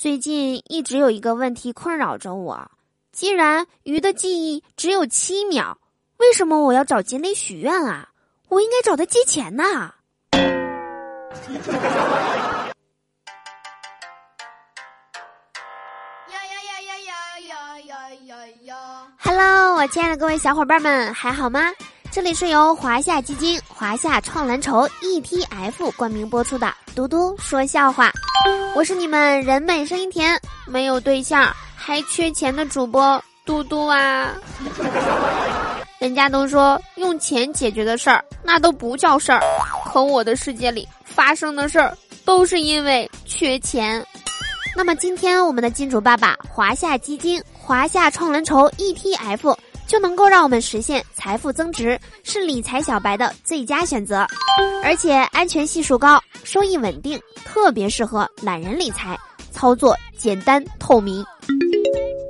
最近一直有一个问题困扰着我：既然鱼的记忆只有七秒，为什么我要找锦鲤许愿啊？我应该找他借钱呐！Hello，我亲爱的各位小伙伴们，还好吗？这里是由华夏基金、华夏创蓝筹 ETF 冠名播出的《嘟嘟说笑话》，我是你们人美声音甜、没有对象还缺钱的主播嘟嘟啊！人家都说用钱解决的事儿，那都不叫事儿，可我的世界里发生的事儿，都是因为缺钱。那么今天我们的金主爸爸华夏基金。华夏创蓝筹 ETF 就能够让我们实现财富增值，是理财小白的最佳选择，而且安全系数高，收益稳定，特别适合懒人理财，操作简单透明。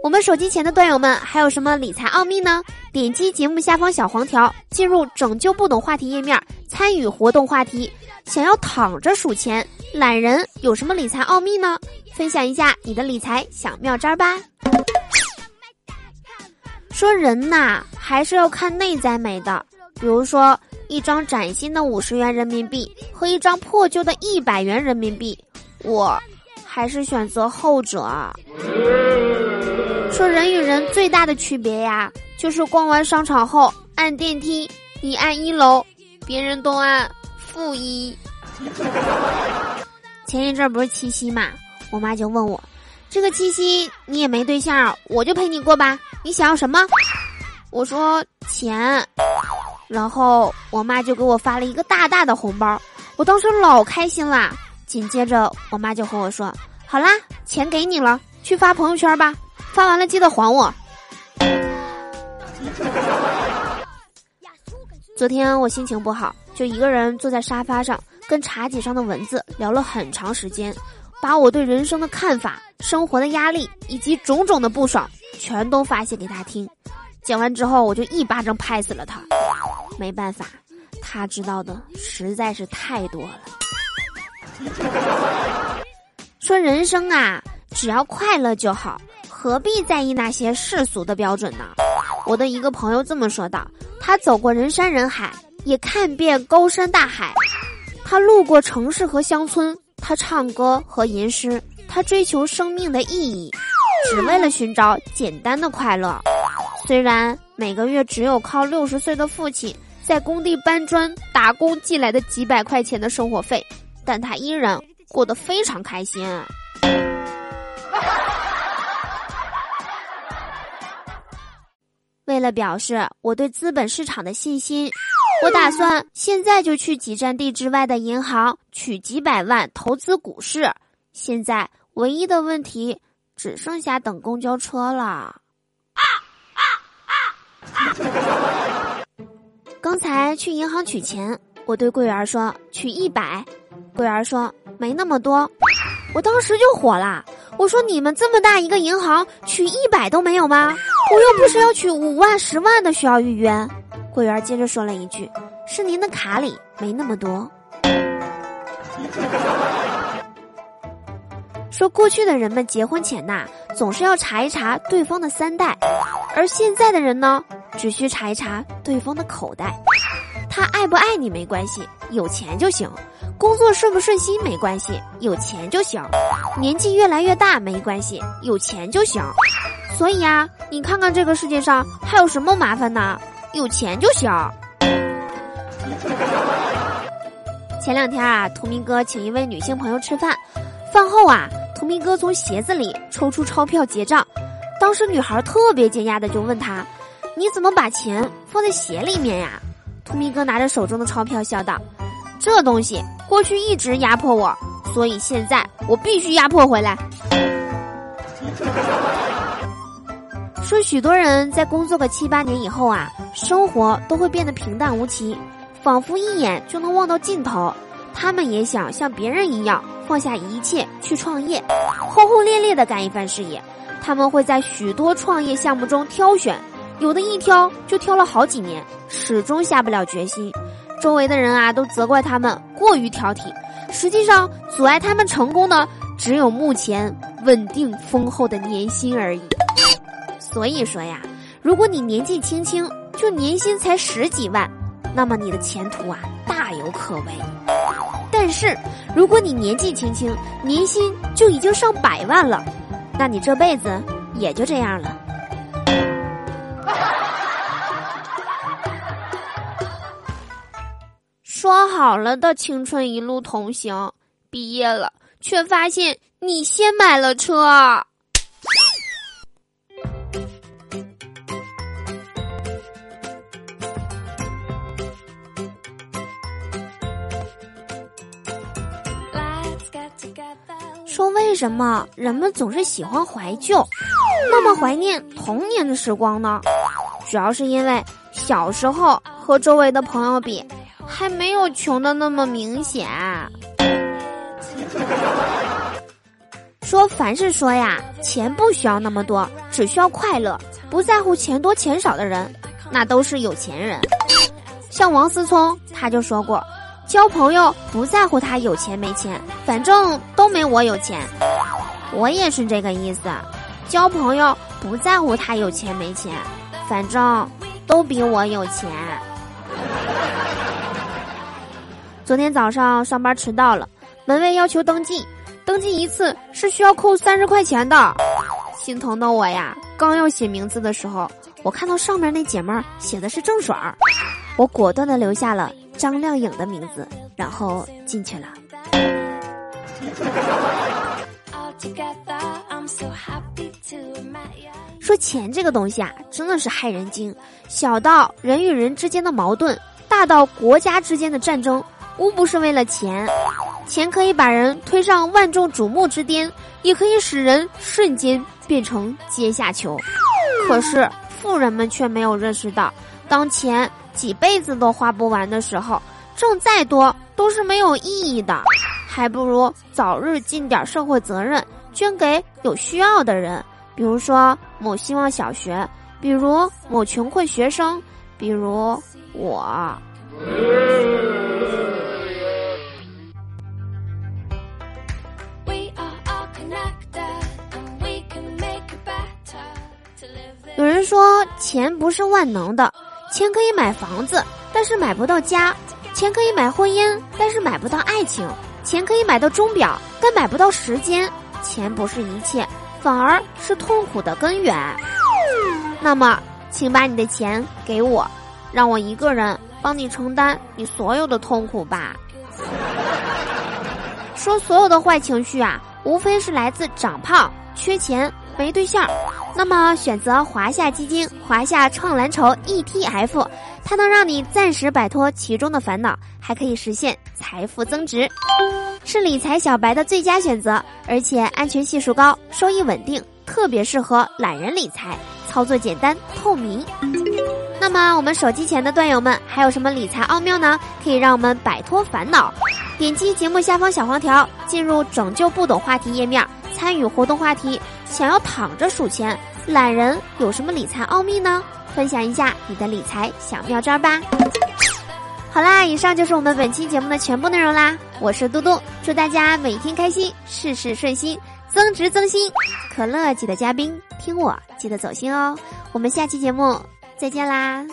我们手机前的段友们还有什么理财奥秘呢？点击节目下方小黄条，进入拯救不懂话题页面，参与活动话题。想要躺着数钱，懒人有什么理财奥秘呢？分享一下你的理财小妙招吧。说人呐，还是要看内在美的。比如说，一张崭新的五十元人民币和一张破旧的一百元人民币，我还是选择后者。说人与人最大的区别呀，就是逛完商场后按电梯，你按一楼，别人都按负一。前一阵不是七夕嘛，我妈就问我。这个七夕你也没对象，我就陪你过吧。你想要什么？我说钱，然后我妈就给我发了一个大大的红包，我当时老开心啦。紧接着我妈就和我说：“好啦，钱给你了，去发朋友圈吧，发完了记得还我。”昨天我心情不好，就一个人坐在沙发上，跟茶几上的蚊子聊了很长时间。把我对人生的看法、生活的压力以及种种的不爽，全都发泄给他听。讲完之后，我就一巴掌拍死了他。没办法，他知道的实在是太多了。说人生啊，只要快乐就好，何必在意那些世俗的标准呢？我的一个朋友这么说道：他走过人山人海，也看遍高山大海，他路过城市和乡村。他唱歌和吟诗，他追求生命的意义，只为了寻找简单的快乐。虽然每个月只有靠六十岁的父亲在工地搬砖打工寄来的几百块钱的生活费，但他依然过得非常开心。为了表示我对资本市场的信心。我打算现在就去几站地之外的银行取几百万投资股市。现在唯一的问题只剩下等公交车了。啊啊啊刚才去银行取钱，我对柜员说取一百，柜员说没那么多。我当时就火了，我说你们这么大一个银行取一百都没有吗？我又不是要取五万、十万的需要预约。柜员接着说了一句：“是您的卡里没那么多。”说过去的人们结婚前呐，总是要查一查对方的三代，而现在的人呢，只需查一查对方的口袋。他爱不爱你没关系，有钱就行；工作顺不顺心没关系，有钱就行；年纪越来越大没关系，有钱就行。所以啊，你看看这个世界上还有什么麻烦呢？有钱就行。前两天啊，图明哥请一位女性朋友吃饭，饭后啊，图明哥从鞋子里抽出钞票结账，当时女孩特别惊讶的就问他：“你怎么把钱放在鞋里面呀？”图明哥拿着手中的钞票笑道：“这东西过去一直压迫我，所以现在我必须压迫回来。”说许多人在工作个七八年以后啊，生活都会变得平淡无奇，仿佛一眼就能望到尽头。他们也想像别人一样放下一切去创业，轰轰烈烈的干一番事业。他们会在许多创业项目中挑选，有的一挑就挑了好几年，始终下不了决心。周围的人啊都责怪他们过于挑剔，实际上阻碍他们成功的只有目前稳定丰厚的年薪而已。所以说呀，如果你年纪轻轻就年薪才十几万，那么你的前途啊大有可为。但是，如果你年纪轻轻年薪就已经上百万了，那你这辈子也就这样了。说好了的青春一路同行，毕业了却发现你先买了车。为什么人们总是喜欢怀旧，那么怀念童年的时光呢？主要是因为小时候和周围的朋友比。还没有穷的那么明显。说凡是说呀，钱不需要那么多，只需要快乐，不在乎钱多钱少的人，那都是有钱人。像王思聪他就说过，交朋友不在乎他有钱没钱，反正都没我有钱。我也是这个意思，交朋友不在乎他有钱没钱，反正都比我有钱。昨天早上上班迟到了，门卫要求登记，登记一次是需要扣三十块钱的，心疼的我呀！刚要写名字的时候，我看到上面那姐们儿写的是郑爽，我果断的留下了张靓颖的名字，然后进去了。说钱这个东西啊，真的是害人精，小到人与人之间的矛盾，大到国家之间的战争。无不是为了钱，钱可以把人推上万众瞩目之巅，也可以使人瞬间变成阶下囚。可是富人们却没有认识到，当钱几辈子都花不完的时候，挣再多都是没有意义的，还不如早日尽点社会责任，捐给有需要的人，比如说某希望小学，比如某穷困学生，比如我。有人说钱不是万能的，钱可以买房子，但是买不到家；钱可以买婚姻，但是买不到爱情；钱可以买到钟表，但买不到时间。钱不是一切，反而是痛苦的根源。那么，请把你的钱给我，让我一个人帮你承担你所有的痛苦吧。说所有的坏情绪啊，无非是来自长胖、缺钱。没对象，那么选择华夏基金华夏创蓝筹 ETF，它能让你暂时摆脱其中的烦恼，还可以实现财富增值，是理财小白的最佳选择，而且安全系数高，收益稳定，特别适合懒人理财，操作简单透明。那么我们手机前的段友们，还有什么理财奥妙呢？可以让我们摆脱烦恼，点击节目下方小黄条，进入拯救不懂话题页面。参与活动话题，想要躺着数钱，懒人有什么理财奥秘呢？分享一下你的理财小妙招吧。好啦，以上就是我们本期节目的全部内容啦。我是嘟嘟，祝大家每天开心，事事顺心，增值增薪。可乐记得加冰，听我记得走心哦。我们下期节目再见啦。